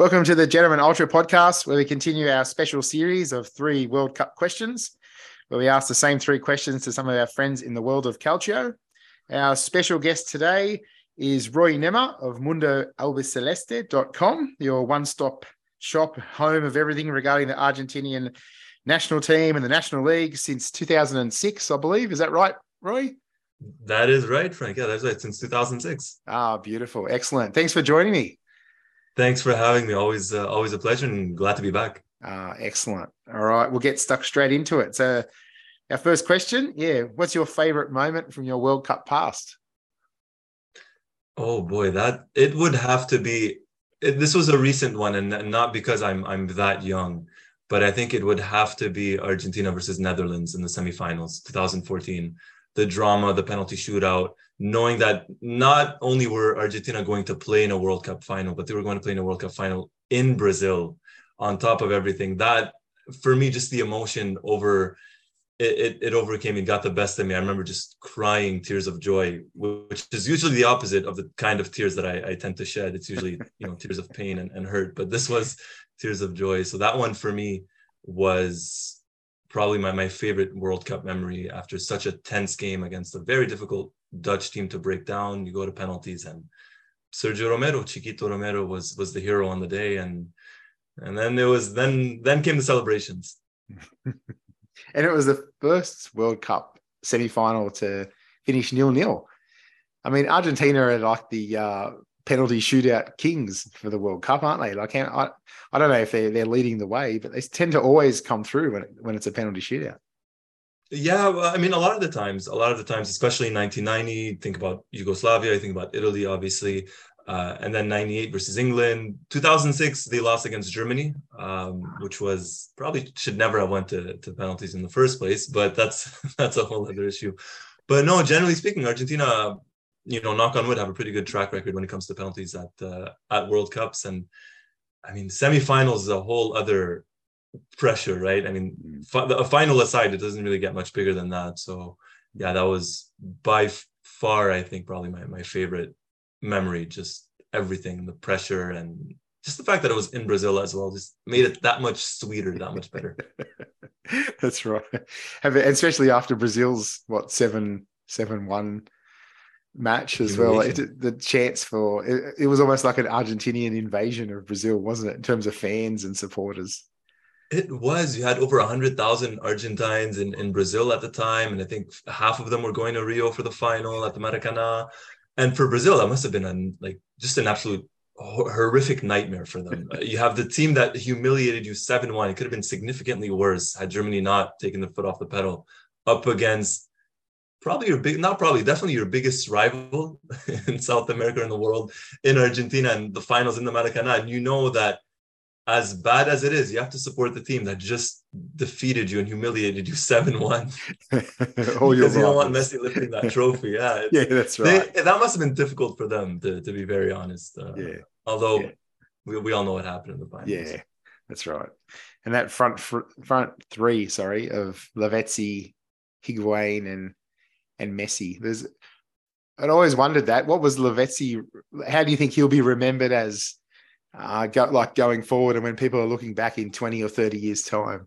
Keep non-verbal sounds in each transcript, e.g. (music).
Welcome to the Gentleman Ultra podcast, where we continue our special series of three World Cup questions, where we ask the same three questions to some of our friends in the world of Calcio. Our special guest today is Roy Nemer of MundoAlbiceleste.com, your one stop shop, home of everything regarding the Argentinian national team and the National League since 2006, I believe. Is that right, Roy? That is right, Frank. Yeah, that's right. Since 2006. Ah, beautiful. Excellent. Thanks for joining me. Thanks for having me. Always, uh, always a pleasure, and glad to be back. Ah, excellent. All right, we'll get stuck straight into it. So, our first question, yeah, what's your favorite moment from your World Cup past? Oh boy, that it would have to be. It, this was a recent one, and not because I'm I'm that young, but I think it would have to be Argentina versus Netherlands in the semifinals, 2014. The drama, the penalty shootout, knowing that not only were Argentina going to play in a World Cup final, but they were going to play in a World Cup final in Brazil. On top of everything, that for me, just the emotion over it, it, it overcame and got the best of me. I remember just crying tears of joy, which is usually the opposite of the kind of tears that I, I tend to shed. It's usually you know tears of pain and, and hurt, but this was tears of joy. So that one for me was probably my, my favorite World Cup memory after such a tense game against a very difficult Dutch team to break down. You go to penalties, and Sergio Romero, Chiquito Romero, was was the hero on the day, and and then it was then then came the celebrations. (laughs) and it was the first World Cup semi final to finish nil nil. I mean, Argentina are like the uh, penalty shootout kings for the World Cup, aren't they? Like, I, I don't know if they're, they're leading the way, but they tend to always come through when, it, when it's a penalty shootout. Yeah, well, I mean, a lot of the times, a lot of the times, especially in 1990, think about Yugoslavia, I think about Italy, obviously, uh, and then 98 versus England. 2006, they lost against Germany, um, which was probably should never have went to, to penalties in the first place, but that's (laughs) that's a whole other issue. But no, generally speaking, Argentina, you know, knock on wood, have a pretty good track record when it comes to penalties at uh, at World Cups, and I mean, semifinals is a whole other pressure, right? I mean, mm. a final aside, it doesn't really get much bigger than that. So, yeah, that was by far, I think, probably my, my favorite memory. Just everything, the pressure, and just the fact that it was in Brazil as well, just made it that much sweeter, that much better. (laughs) That's right. Especially after Brazil's what seven seven one match as well. It, the chance for it, it was almost like an Argentinian invasion of Brazil, wasn't it, in terms of fans and supporters? It was. You had over 100,000 Argentines in, in Brazil at the time. And I think half of them were going to Rio for the final at the Maracanã. And for Brazil, that must have been an, like just an absolute horrific nightmare for them. (laughs) You have the team that humiliated you 7 1. It could have been significantly worse had Germany not taken the foot off the pedal up against probably your big, not probably, definitely your biggest rival (laughs) in South America and the world in Argentina and the finals in the Maracanã. And you know that as bad as it is, you have to support the team that just defeated you and humiliated you (laughs) 7 1. (laughs) oh, because you don't want Messi lifting that trophy. Yeah, yeah that's right. They, that must have been difficult for them, to, to be very honest. Uh, yeah. Although yeah. We, we all know what happened in the finals. Yeah, that's right. And that front fr- front three, sorry, of Lavezzi, Higuain, and and Messi. There's I'd always wondered that. What was Lavezzi? How do you think he'll be remembered as uh, go, like going forward and when people are looking back in 20 or 30 years time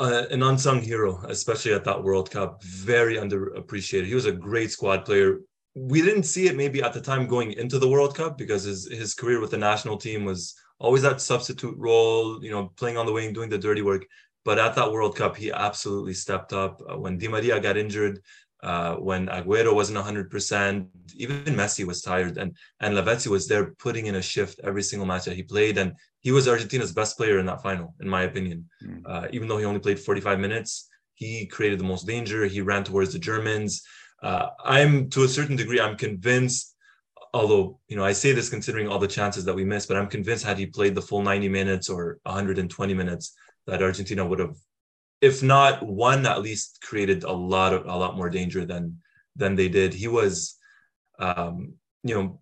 uh, an unsung hero especially at that world cup very underappreciated he was a great squad player we didn't see it maybe at the time going into the world cup because his, his career with the national team was always that substitute role you know playing on the wing doing the dirty work but at that world cup he absolutely stepped up uh, when di maria got injured uh, when Aguero wasn't 100%, even Messi was tired, and and Lavezzi was there putting in a shift every single match that he played, and he was Argentina's best player in that final, in my opinion. Mm. Uh, even though he only played 45 minutes, he created the most danger. He ran towards the Germans. Uh, I'm to a certain degree, I'm convinced. Although you know, I say this considering all the chances that we missed, but I'm convinced had he played the full 90 minutes or 120 minutes, that Argentina would have if not one, at least created a lot of a lot more danger than than they did. He was, um, you know,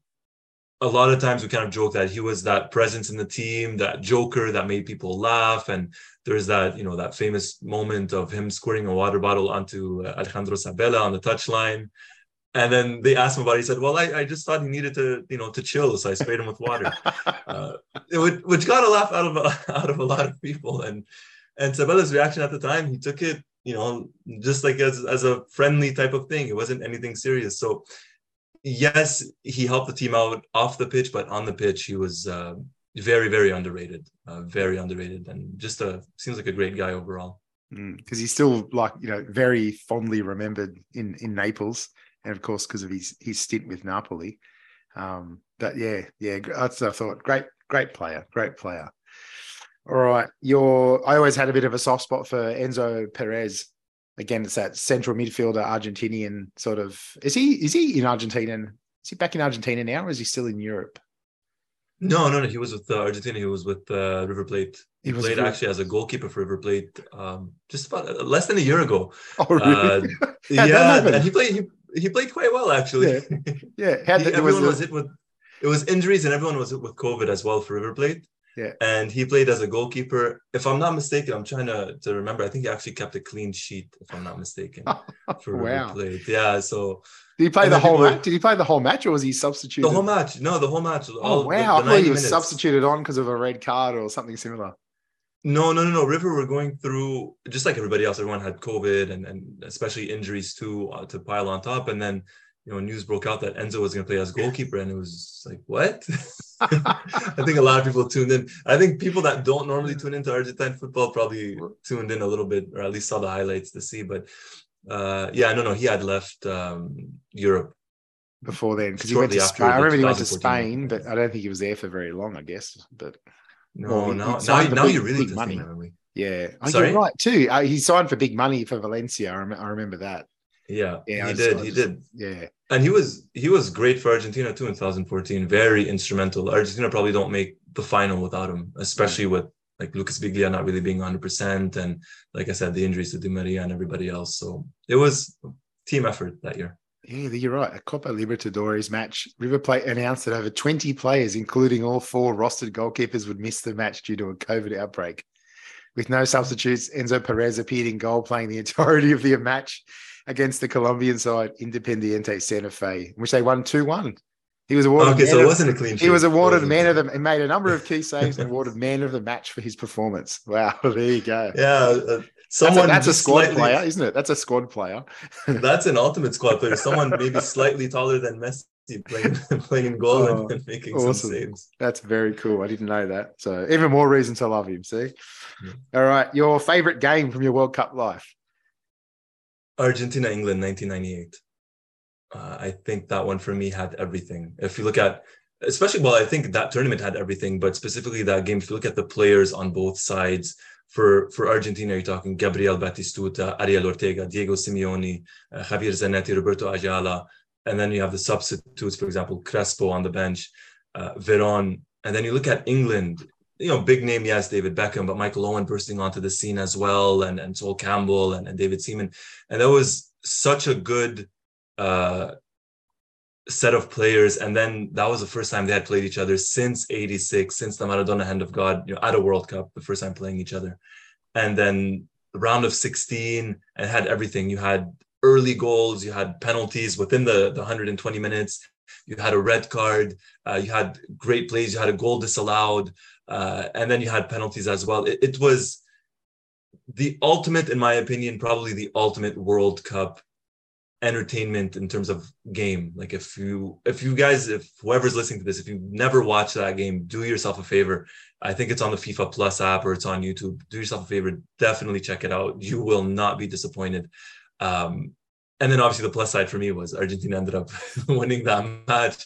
a lot of times we kind of joke that he was that presence in the team, that joker that made people laugh. And there's that, you know, that famous moment of him squirting a water bottle onto uh, Alejandro Sabella on the touchline. and then they asked him about it. He said, "Well, I, I just thought he needed to, you know, to chill, so I sprayed him with water," (laughs) uh, it which got a laugh out of (laughs) out of a lot of people. And and Sabella's reaction at the time, he took it, you know, just like as as a friendly type of thing. It wasn't anything serious. So yes, he helped the team out off the pitch, but on the pitch, he was uh, very very underrated, uh, very underrated, and just a seems like a great guy overall because mm, he's still like you know very fondly remembered in in Naples and of course because of his his stint with Napoli. Um, but yeah, yeah, that's I thought great, great player, great player. All right, your I always had a bit of a soft spot for Enzo Perez. Again, it's that central midfielder, Argentinian sort of. Is he is he in Argentina? Is he back in Argentina now, or is he still in Europe? No, no, no. He was with uh, Argentina. He was with uh, River Plate. He, he played actually as a goalkeeper for River Plate um, just about uh, less than a year ago. Oh, really? Uh, (laughs) yeah, and he played. He, he played quite well actually. Yeah, yeah. (laughs) Had he, everyone was, was hit with it was injuries and everyone was hit with COVID as well for River Plate. Yeah, and he played as a goalkeeper. If I'm not mistaken, I'm trying to, to remember. I think he actually kept a clean sheet, if I'm not mistaken, (laughs) for wow. Plate. Yeah, so did he play the whole match? Did he play the whole match, or was he substituted? The whole match. No, the whole match. Oh wow! The, the I thought he was minutes. substituted on because of a red card or something similar. No, no, no, no. River were going through just like everybody else. Everyone had COVID and and especially injuries too uh, to pile on top. And then you know news broke out that Enzo was going to play as goalkeeper, and it was like what? (laughs) I think a (laughs) lot of people tuned in. I think people that don't normally tune into Argentine football probably tuned in a little bit, or at least saw the highlights to see. But uh, yeah, no, no, he had left um, Europe before then because he went to Spain. I remember he went to Spain, but I don't think he was there for very long. I guess, but no, well, now, now, now big, you're really big money. Yeah, oh, you're right too. Uh, he signed for big money for Valencia. I, rem- I remember that. Yeah, yeah he did. he did. Yeah, and he was he was great for Argentina too in 2014. Very instrumental. Argentina probably don't make the final without him, especially with like Lucas Biglia not really being 100 percent, and like I said, the injuries to Di Maria and everybody else. So it was team effort that year. Yeah, you're right. A Copa Libertadores match. River Plate announced that over 20 players, including all four rostered goalkeepers, would miss the match due to a COVID outbreak. With no substitutes, Enzo Perez appeared in goal, playing the entirety of the match against the Colombian side, Independiente Santa Fe, which they won 2 1. He was awarded. Okay, so it wasn't a clean sheet. He was awarded man of the. He made a number of key (laughs) saves and awarded man of the match for his performance. (laughs) Wow, there you go. Yeah, uh, Someone that's a, that's a squad slightly, player, isn't it? That's a squad player. (laughs) that's an ultimate squad player. Someone maybe slightly taller than Messi playing playing in goal oh, and, and, making awesome. some saves. That's very cool. I didn't know that. So even more reason to love him. See. Yeah. All right, your favorite game from your World Cup life? Argentina, England, 1998. Uh, I think that one for me had everything. If you look at, especially, well, I think that tournament had everything, but specifically that game, if you look at the players on both sides, for for Argentina, you're talking Gabriel Batistuta, Ariel Ortega, Diego Simeone, uh, Javier Zanetti, Roberto Ayala, and then you have the substitutes, for example, Crespo on the bench, uh, Veron, and then you look at England. You know, big name, yes, David Beckham, but Michael Owen bursting onto the scene as well, and and Sol Campbell and, and David Seaman, and that was such a good uh, set of players. And then that was the first time they had played each other since 86, since the Maradona Hand of God, you know, at a World Cup, the first time playing each other. And then the round of 16 and had everything. You had early goals, you had penalties within the, the 120 minutes, you had a red card, uh, you had great plays, you had a goal disallowed, uh, and then you had penalties as well. It, it was the ultimate, in my opinion, probably the ultimate World Cup entertainment in terms of game. Like if you if you guys if whoever's listening to this if you've never watched that game do yourself a favor. I think it's on the fifa plus app or it's on youtube. Do yourself a favor. Definitely check it out. You will not be disappointed. Um, and then obviously the plus side for me was argentina ended up (laughs) winning that match.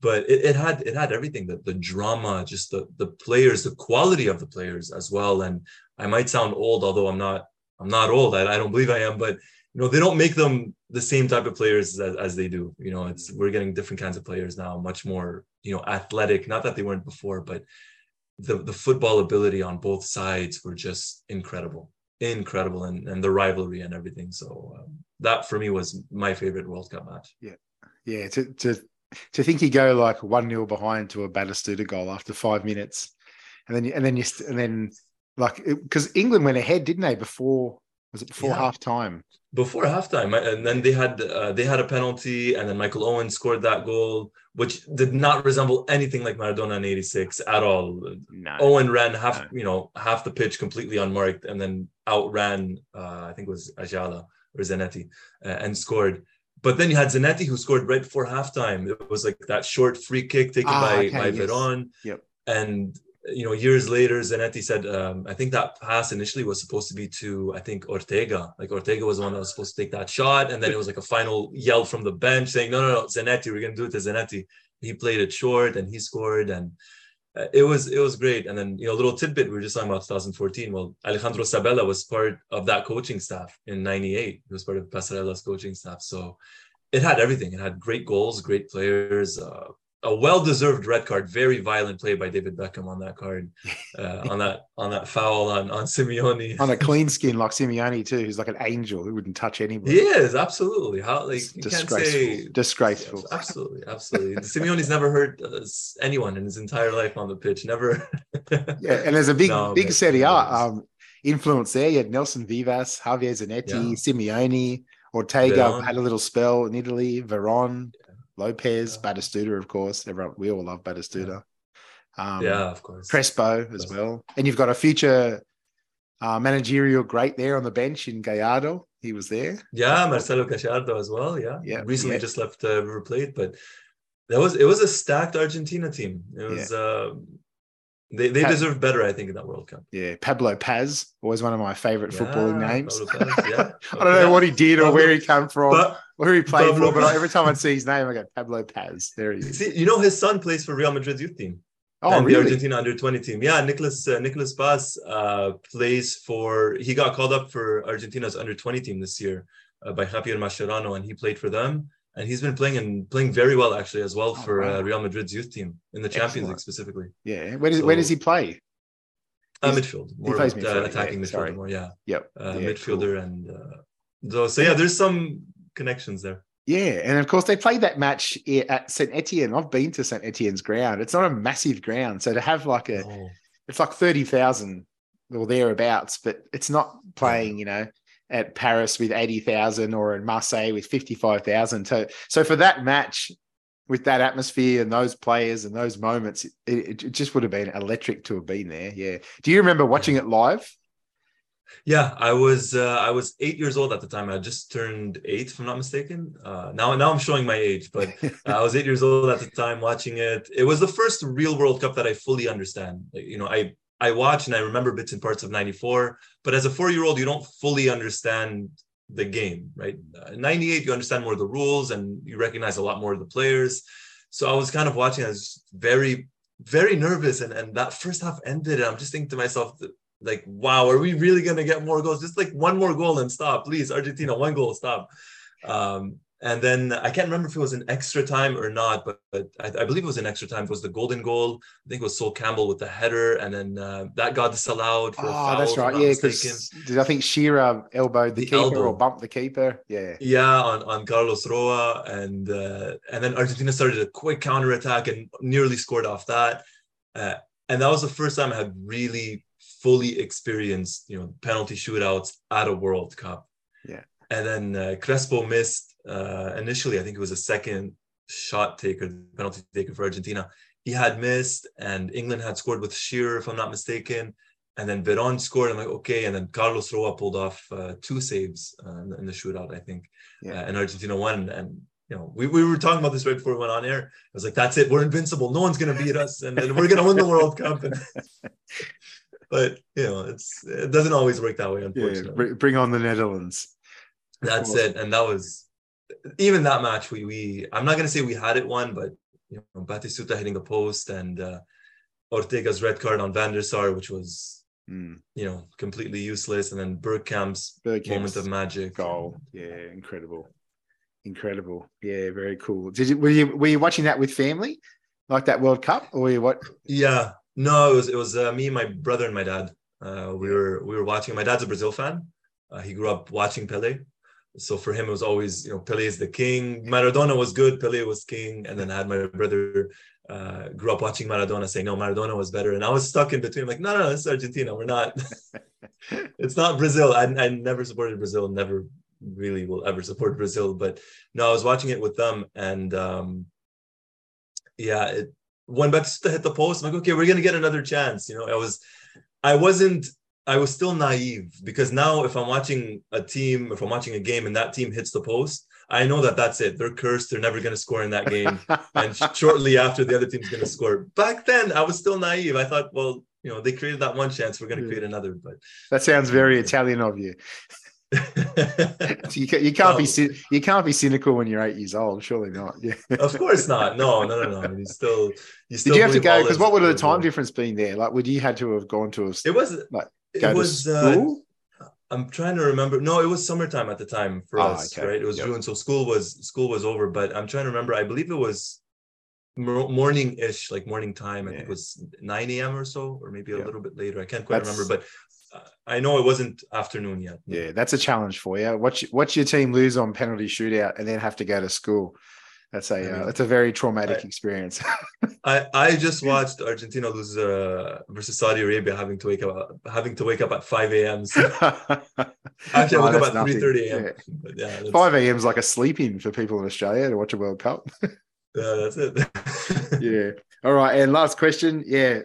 But it, it had it had everything the, the drama just the the players the quality of the players as well. And i might sound old although i'm not i'm not old. I, I don't believe i am but you know they don't make them the same type of players as, as they do. You know it's we're getting different kinds of players now much more you know athletic. Not that they weren't before but the the football ability on both sides were just incredible incredible and, and the rivalry and everything. So um, that for me was my favorite world cup match yeah yeah to to to think you go like one nil behind to a Batistuta goal after five minutes and then you, and then you and then like because England went ahead didn't they before Was it before Yeah. half time? before halftime, and then they had uh, they had a penalty, and then Michael Owen scored that goal, which did not resemble anything like Maradona in '86 at all. No. Owen ran half, No. you know, half the pitch completely unmarked, and then outran, uh, I think it was Ayala or Zanetti, uh, and scored. But then you had Zanetti who scored right before halftime. It was like that short free kick taken Ah, by okay, by yes. Veron. Yep. And you know, years later, Zanetti said, um, I think that pass initially was supposed to be to, I think, Ortega. Like Ortega was the one that was supposed to take that shot. And then it was like a final yell from the bench saying, no, no, no, Zanetti, we're going to do it to Zanetti. He played it short and he scored. And it was it was great. And then, you know, a little tidbit, we were just talking about 2014. Well, Alejandro Sabella was part of that coaching staff in 98. He was part of Passarella's coaching staff. So it had everything. It had great goals, great players, uh, a well-deserved red card. Very violent play by David Beckham on that card, (laughs) uh, on that on that foul on on Simeone. On a clean (laughs) skin like Simeone too, who's like an angel who wouldn't touch anybody. He is absolutely how like It's you can't disgraceful. say Disgraceful. Absolutely, absolutely. Simeone's never hurt uh, anyone in his entire life on the pitch. Never. (laughs) Yeah, and there's a big, No, big Serie A um, influence there. You had Nelson Vivas, Javier Zanetti, Yeah. Simeone, Ortega Veron. had a little spell in Italy, Veron, Lopez, Yeah. Batistuta, of course. Everyone, we all love Batistuta. Um, yeah, of course. Crespo as well. And you've got a future uh, managerial great there on the bench in Gallardo. He was there. Yeah, Marcelo Gallardo as well. Yeah, Yeah, Recently yeah. just left uh, River Plate, but that was it was a stacked Argentina team. It was. Uh, they they Pat- deserve better, I think, in that World Cup. Yeah, Pablo Paz, always one of my favorite footballing names. Paz, yeah. (laughs) I don't know what he did or Pablo- where he came from, But where he played Pablo for, but every time I see his name, I go Pablo Paz. There he is. see, you know, his son plays for Real Madrid's youth team. Oh, and the? Argentina under 20 team. Yeah, Nicholas uh, Nicholas Paz uh, plays for. He got called up for Argentina's under 20 team this year uh, by Javier Mascherano, and he played for them. And he's been playing and playing very well actually as well Oh, for wow. uh, Real Madrid's youth team in the Champions Excellent. League specifically. Yeah. Where does where does he play? Uh, midfield, more plays midfield, uh, attacking yeah, midfielder, more yeah, Yep. uh, Yeah, midfielder, and uh, so so yeah, there's some connections there. Yeah, and of course they played that match at Saint Etienne. I've been to Saint Etienne's ground. It's not a massive ground, so to have like a, Oh, it's like thirty thousand or thereabouts, but it's not playing, you know, at Paris with eighty thousand or in Marseille with fifty five thousand. So, so for that match with that atmosphere and those players and those moments, it, it just would have been electric to have been there. Yeah. Do you remember watching it live? Yeah, I was uh, I was eight years old at the time. I just turned eight, if I'm not mistaken. Uh, now now I'm showing my age, but (laughs) I was eight years old at the time watching it. It was the first real World Cup that I fully understand. Like, you know, I I watch and I remember bits and parts of '94, but as a four-year-old, you don't fully understand the game, right? Uh, '98, you understand more of the rules and you recognize a lot more of the players. So I was kind of watching. I was very very nervous, and and that first half ended, and I'm just thinking to myself. Like, wow, are we really gonna get more goals? Just like one more goal and stop, please. Argentina, one goal, stop. Um, and then I can't remember if it was an extra time or not, but, but I, I believe it was an extra time. It was the golden goal. I think it was Sol Campbell with the header, and then uh, that got disallowed for a Oh, that's right. Yeah, because did I think Shearer elbowed the, The keeper elbow. or bumped the keeper? Yeah. Yeah, on, on Carlos Roa, and uh, and then Argentina started a quick counter attack and nearly scored off that. Uh, and that was the first time I had really fully experienced, you know, penalty shootouts at a World Cup. Yeah. And then uh, Crespo missed uh, initially. I think it was a second shot taker, penalty taker for Argentina. He had missed, and England had scored with Shearer, if I'm not mistaken. And then Veron scored. I'm like, okay. And then Carlos Roa pulled off uh, two saves uh, in, the, shootout, I think. Yeah. Uh, and Argentina won. And you know, we, we were talking about this right before we went on air. I was like, that's it. We're invincible. No one's gonna beat us, and, and we're gonna win the World Cup. And, (laughs) (laughs) but you know, it's it doesn't always work that way, Yeah. unfortunately. br- Bring on the Netherlands. That's it. And that was even that match. We we I'm not gonna say we had it won, but you know, Batistuta hitting the post and uh, Ortega's red card on Van der Sar, which was Mm. you know completely useless, and then Bergkamp's moment of magic. goal. Yeah, incredible. Incredible. Yeah, very cool. Did you were you were you watching that with family? Like that World Cup? Or were you what Yeah, no, it was it was uh, me, my brother, and my dad. Uh, we were we were watching. My dad's a Brazil fan. Uh, he grew up watching Pele, so for him it was always you know Pele is the king. Maradona was good, Pele was king, and then I had my brother uh, grew up watching Maradona, saying no, Maradona was better, and I was stuck in between. I'm like, no, no, it's Argentina. We're not. (laughs) it's not Brazil. I, I never supported Brazil. Never really will ever support Brazil. But no, I was watching it with them, and um, yeah, it, when Batista hit the post, I'm like, okay, we're gonna get another chance. You know, I was, I wasn't. I was still naive because now if I'm watching a team, if I'm watching a game and that team hits the post, I know that that's it. They're cursed. They're never going to score in that game. (laughs) and shortly after, the other team's going to score. Back then, I was still naive. I thought, well, you know, they created that one chance. We're going to create another. But that sounds very Italian of you. (laughs) you, can, you can't no. be you can't be cynical when you're eight years old. Surely not. Yeah. of course not. No, (laughs) no, no, no. You still, you still. Did you have to go? Because what would the time difference been there? Like, would you had to have gone to a? It was like it was. Uh, I'm trying to remember. No, it was summertime at the time for oh, us, okay. right? It was yep. June, so school was school was over. But I'm trying to remember. I believe it was morning ish, like morning time. I yeah. think it was 9 a.m. or so, or maybe a yep. little bit later. I can't quite That's, remember, but I know it wasn't afternoon yet. Yeah, that's a challenge for you. Watch watch your team lose on penalty shootout and then have to go to school. That's a I mean, uh, that's a very traumatic I, experience. (laughs) I I just watched Argentina lose uh, versus Saudi Arabia, having to wake up having to wake up at five a.m. So (laughs) actually, I woke up at three thirty a.m. Yeah. yeah five a.m. is like a sleep in for people in Australia to watch a World Cup. (laughs) yeah, that's it. yeah. All right, and last question. Yeah,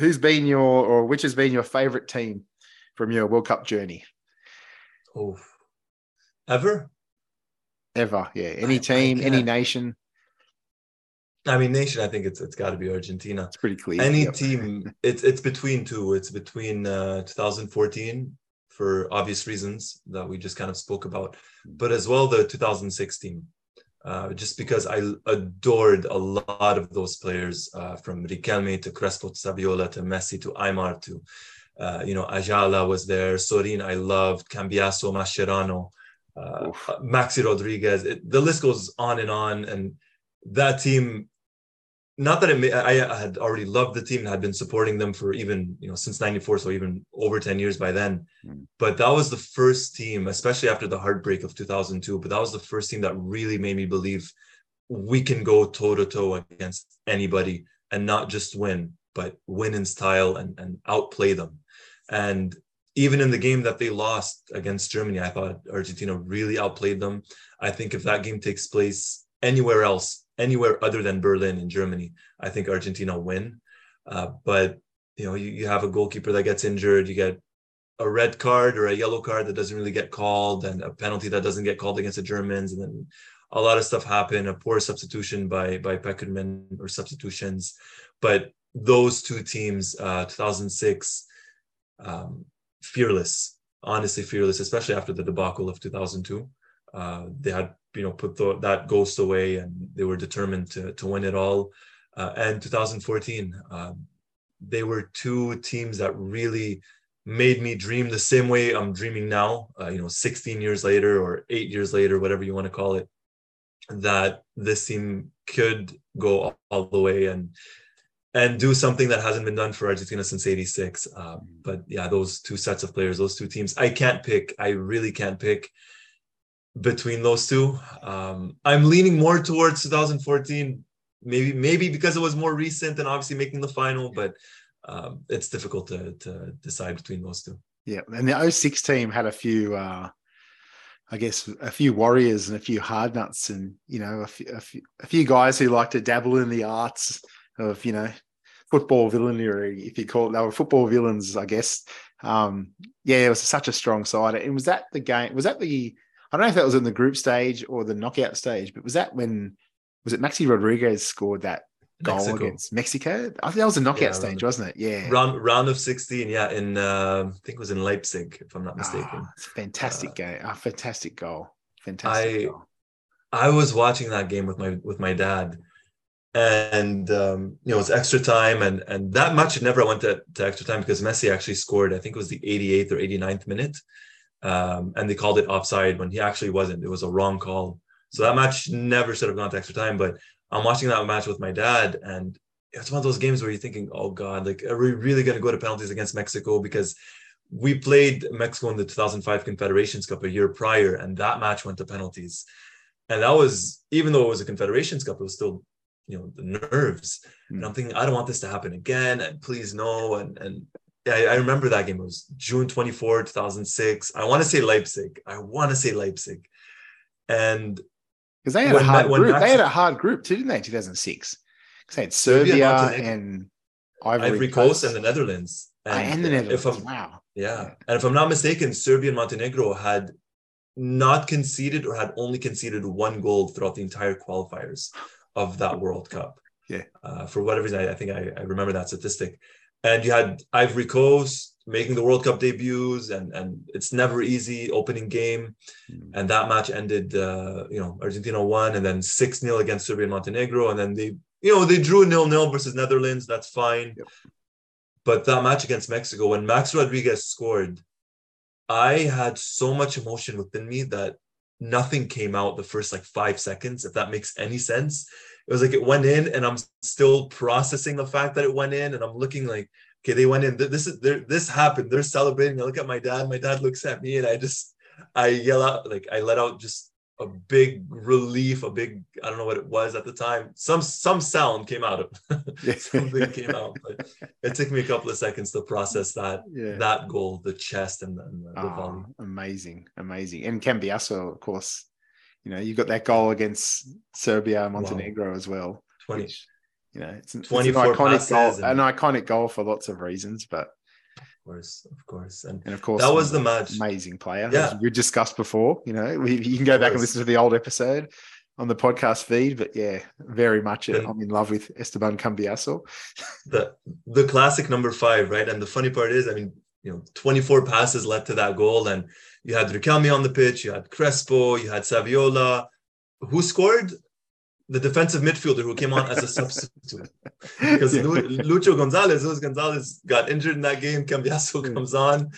who's been your or which has been your favorite team from your World Cup journey? Oh, ever? Ever, yeah. Any team, any nation. I mean, nation. I think it's it's got to be Argentina. It's pretty clear. Any yep. team, (laughs) it's it's between two. It's between uh, 2014 for obvious reasons that we just kind of spoke about, but as well the 2016. Uh, just because I adored a lot of those players, uh, from Riquelme to Crespo to Saviola to Messi to Aimar to uh, you know, Ayala was there, Sorin I loved, Cambiasso, Mascherano, uh, Maxi Rodriguez. It, the list goes on and on. And that team, not that it, I, I had already loved the team and had been supporting them for even, you know, since 94, so even over 10 years by then. Mm. But that was the first team, especially after the heartbreak of 2002, but that was the first team that really made me believe we can go toe to toe against anybody and not just win, but win in style and, and outplay them. And even in the game that they lost against Germany, I thought Argentina really outplayed them. I think if that game takes place anywhere else, anywhere other than Berlin in Germany, I think Argentina win. Uh, but you know, you, you have a goalkeeper that gets injured, you get a red card or a yellow card that doesn't really get called, and a penalty that doesn't get called against the Germans, and then a lot of stuff happen. A poor substitution by by Pekerman or substitutions, but those two teams, uh, 2006 um, fearless, honestly fearless, especially after the debacle of 2002. Uh, they had, you know, put the, that ghost away and they were determined to, to win it all. Uh, and 2014, um, they were two teams that really made me dream the same way I'm dreaming now, uh, you know, 16 years later or eight years later, whatever you want to call it, that this team could go all, all the way. And and do something that hasn't been done for Argentina since 86. Uh, but yeah, those two sets of players, those two teams, I can't pick. I really can't pick between those two. Um, I'm leaning more towards 2014, maybe maybe because it was more recent and obviously making the final, but um, it's difficult to, to decide between those two. Yeah, and the 06 team had a few, uh, I guess, a few warriors and a few hard nuts, and you know, a few, a few, a few guys who like to dabble in the arts of you know football villainy, if you call it. They were football villains, I guess. Um, yeah, it was such a strong side. And was that the game? Was that the? I don't know if that was in the group stage or the knockout stage, but was that when? Was it Maxi Rodriguez scored that goal Mexico. against Mexico? I think that was a knockout yeah, stage, wasn't it? Yeah, round round of sixteen. Yeah, in uh, I think it was in Leipzig, if I'm not mistaken. Oh, it's fantastic uh, game. A fantastic goal. Fantastic. I goal. I was watching that game with my with my dad and um, you know it's extra time and and that match never went to, to, extra time because Messi actually scored I think it was the 88th or 89th minute. Um, and they called it offside when he actually wasn't. It was a wrong call. So that match never should have gone to extra time but I'm watching that match with my dad and it's one of those games where you're thinking oh god like are we really going to go to penalties against Mexico? Because we played Mexico in the 2005 Confederations Cup a year prior and that match went to penalties. And that was even though it was a Confederations Cup it was still you know the nerves. Mm. And I'm thinking, I don't want this to happen again. And please no. And and yeah, I, I remember that game. It was June 24, 2006. I want to say Leipzig. I want to say Leipzig. And Because they had When a hard when group. They had a hard group too, didn't they? 2006. Because they had Serbia, and Ivory, Ivory Coast and the Netherlands. Ah, and the Netherlands. If I'm, wow. Yeah. And if I'm not mistaken, Serbia and Montenegro had not conceded or had only conceded one goal throughout the entire qualifiers of that World Cup. Yeah. Uh, for whatever reason, I, I think I, I remember that statistic. And you had Ivory Coast making the World Cup debuts, and, and it's never easy opening game. Mm. And that match ended, uh, you know, Argentina won, and then 6 0 against Serbia and Montenegro. And then they, you know, they drew nil nil versus Netherlands. That's fine. Yep. But that match against Mexico, when Max Rodriguez scored, I had so much emotion within me that nothing came out the first like five seconds, if that makes any sense. It was like it went in, and I'm still processing the fact that it went in, and I'm looking like, okay, they went in. This is this happened. They're celebrating. I look at my dad. My dad looks at me, and I just I yell out like I let out just a big relief, a big I don't know what it was at the time. Some some sound came out of (laughs) something came out, but it took me a couple of seconds to process that Yeah. that goal, the chest and, and the, the ah, Oh, volley. amazing, amazing. And Cambiasso, of course, you know, you got that goal against Serbia, Montenegro as well. 20. which, you know, it's, an- it's 24 an iconic goal, and- an iconic goal for lots of reasons, but course, of course. And and of course that was the match. amazing player. Yeah. we discussed before. You know, we, you can go back and listen to the old episode on the podcast feed, but yeah, very much uh, Then- I'm in love with Esteban Cambiasso. the the classic number five, right? And the funny part is, I mean, you know, 24 passes led to that goal, and you had Riquelme on the pitch, you had Crespo, you had Saviola. Who scored? The defensive midfielder who came on as a substitute. (laughs) Because Yeah. Lucho Gonzalez, Luis Gonzalez got injured in that game. Cambiasso Yeah. comes on.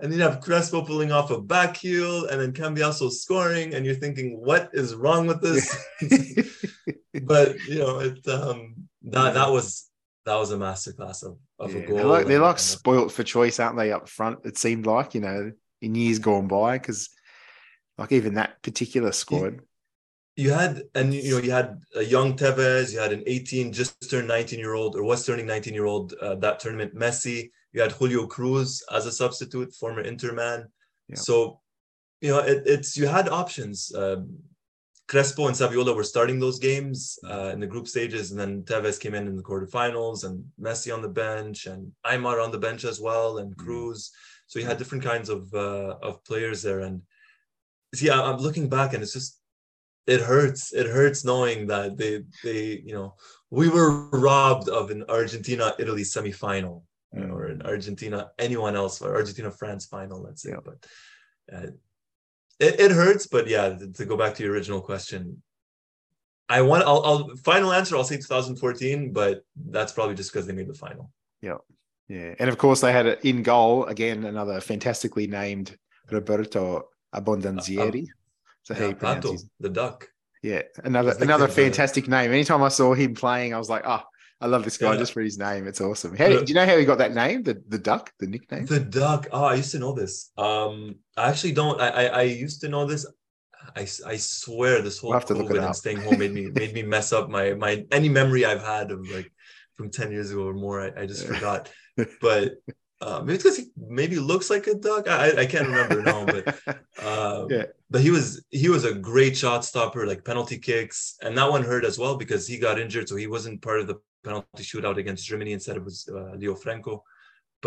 And then you have Crespo pulling off a back heel, and then Cambiasso scoring, and you're thinking, what is wrong with this? (laughs) but you know, it um that that was that was a masterclass of, of Yeah, a goal. they're like, they're like spoilt for choice, aren't they? Up front, it seemed like you know in years gone by, because like even that particular squad, you had and you know you had a young Tevez, you had an 18 just turned 19 year old or was turning 19 year old uh, that tournament Messi, you had Julio Cruz as a substitute, former Inter man. Yeah. So you know it, it's you had options. Um, Crespo and Saviola were starting those games uh, in the group stages, and then Tevez came in in the quarterfinals, and Messi on the bench, and Aimar on the bench as well, and Mm. Cruz. So you had different kinds of uh, of players there, and see, I, I'm looking back, and it's just it hurts. It hurts knowing that they they you know we were robbed of an Argentina Italy semifinal Mm. or an Argentina anyone else or Argentina France final. Let's say, Yeah. but uh, it, it hurts. But yeah, to, to go back to your original question, I want. I'll, I'll final answer. I'll say 2014, but that's probably just because they made the final. yeah, yeah, and of course they had it in goal again. Another fantastically named Roberto Abbondanzieri. So Yeah, pronounce Pato, the duck. Yeah, another another fantastic name. Anytime I saw him playing, I was like, oh, I love this guy Yeah. just for his name. It's awesome. How, do you know how he got that name? The the duck, the nickname. The duck. Oh, I used to know this. Um, I actually don't. I I, I used to know this. I, I swear this whole We'll have to look it COVID and staying home made me (laughs) made me mess up my my any memory I've had of like from ten years ago or more. I, I just forgot. (laughs) But uh, maybe because he maybe looks like a duck. I I- can't remember now, but uh, (laughs) Yeah. but he was he was a great shot stopper, like penalty kicks, and that one hurt as well because he got injured, so he wasn't part of the penalty shootout against Germany. Instead, it was uh, Leo Franco.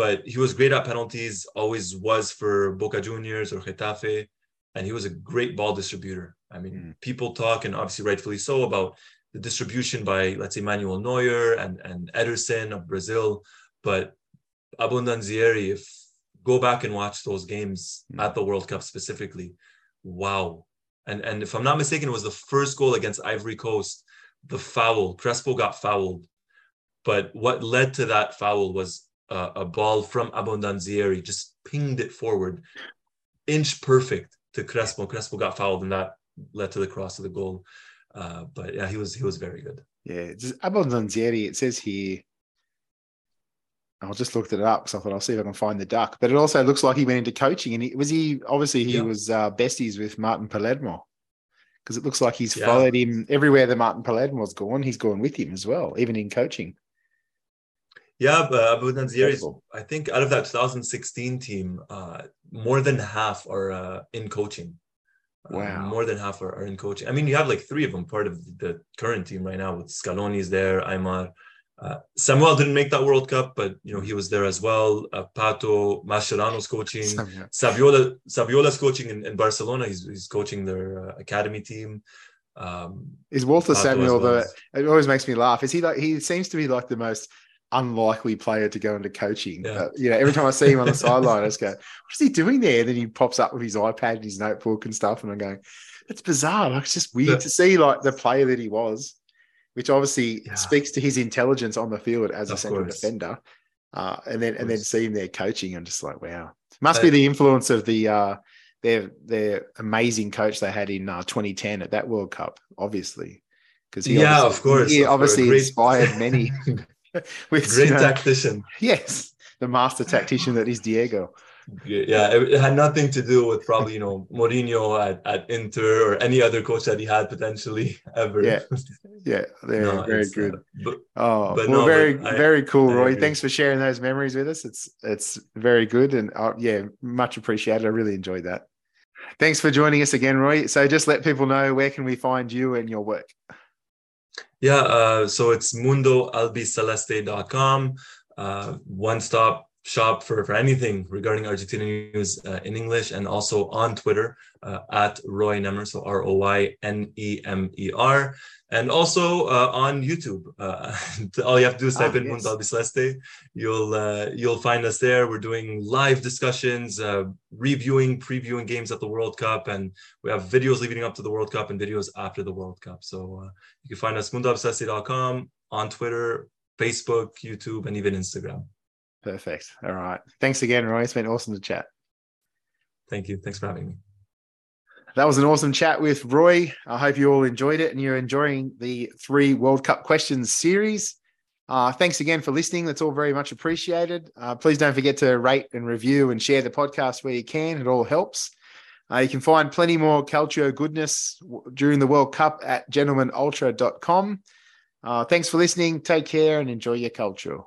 But he was great at penalties, always was for Boca Juniors or Getafe, and he was a great ball distributor. I mean, Mm. people talk, and obviously rightfully so, about the distribution by, let's say, Manuel Neuer and and Ederson of Brazil, but Abbondanzieri, if go back and watch those games Mm. at the World Cup specifically, wow. And and if I'm not mistaken, it was the first goal against Ivory Coast, the foul. Crespo got fouled, but what led to that foul was uh, a ball from Abbondanzieri, just pinged it forward, inch perfect to Crespo. Crespo got fouled, and that led to the cross of the goal. Uh, but yeah, he was he was very good. Yeah, just Abbondanzieri. It says here. I just looked it up, because I thought I'll see if I can find the duck. But it also looks like he went into coaching, and he was he obviously he Yeah. was uh, besties with Martin Palermo because it looks like he's Yeah. followed him everywhere that Martin was gone. He's gone with him as well, even in coaching. Yeah, but Abbondanzieri, I think out of that 2016 team, uh, more than half are uh, in coaching. Uh, Wow. more than half are, are in coaching. I mean, you have like three of them part of the current team right now with Scaloni's there, Aimar. Uh, Samuel didn't make that World Cup, but you know he was there as well. Uh, Pato Mascherano's coaching. Saviola Saviola's coaching in, in Barcelona. He's, he's coaching their uh, academy team. Um, Is Walter Pato Samuel well the? It always makes me laugh. Is he like? He seems to be like the most unlikely player to go into coaching. Yeah. Uh, you know, every time I see him on the sideline, I just go, "What's he doing there?" And then he pops up with his iPad and his notebook and stuff, and I'm going, "It's bizarre. Like, it's just weird Yeah. to see like the player that he was." Which obviously Yeah. speaks to his intelligence on the field as a central course. defender, uh, and then and then course. see him there coaching. I'm just like, wow, must Uh, be the influence of the uh, their their amazing coach they had in uh, 2010 at that World Cup, obviously, because Yeah, of course, he of course. obviously Great- inspired many. (laughs) (laughs) with great you know, tactician. (laughs) yes, the master tactician that is Diego. Yeah, it, had nothing to do with probably you know Mourinho at, at Inter or any other coach that he had potentially (laughs) ever. Yeah, Yeah, they're No, very uh, good. but Oh, but well, no, very, but I- very cool, I Roy. agree. Thanks for sharing those memories with us. It's it's very good, and uh, yeah, much appreciated. I really enjoyed that. Thanks for joining us again, Roy. So, just let people know where can we find you and your work. Yeah, uh, so it's mundoalbiceleste.com, uh, one stop shop for, for anything regarding Argentina news uh, in English and also on Twitter uh, at Roy Nemer, so R O Y N E M E R, and also uh, on YouTube. Uh, (laughs) all you have to do is type Ah, in yes. Mundo Albiceleste. You'll uh, you'll find us there. We're doing live discussions, uh, reviewing, previewing games at the World Cup, and we have videos leading up to the World Cup and videos after the World Cup. So. Uh, you can find us mundoalbiceleste.com on Twitter, Facebook, YouTube, and even Instagram. Perfect. All right. Thanks again, Roy. It's been awesome to chat. Thank you. Thanks for having me. That was an awesome chat with Roy. I hope you all enjoyed it and you're enjoying the three World Cup questions series. Uh, thanks again for listening. That's all very much appreciated. Uh, please don't forget to rate and review and share the podcast where you can. It all helps. Uh, you can find plenty more Calcio goodness w- during the World Cup at gentlemanultra.com. Uh, thanks for listening. Take care and enjoy your culture.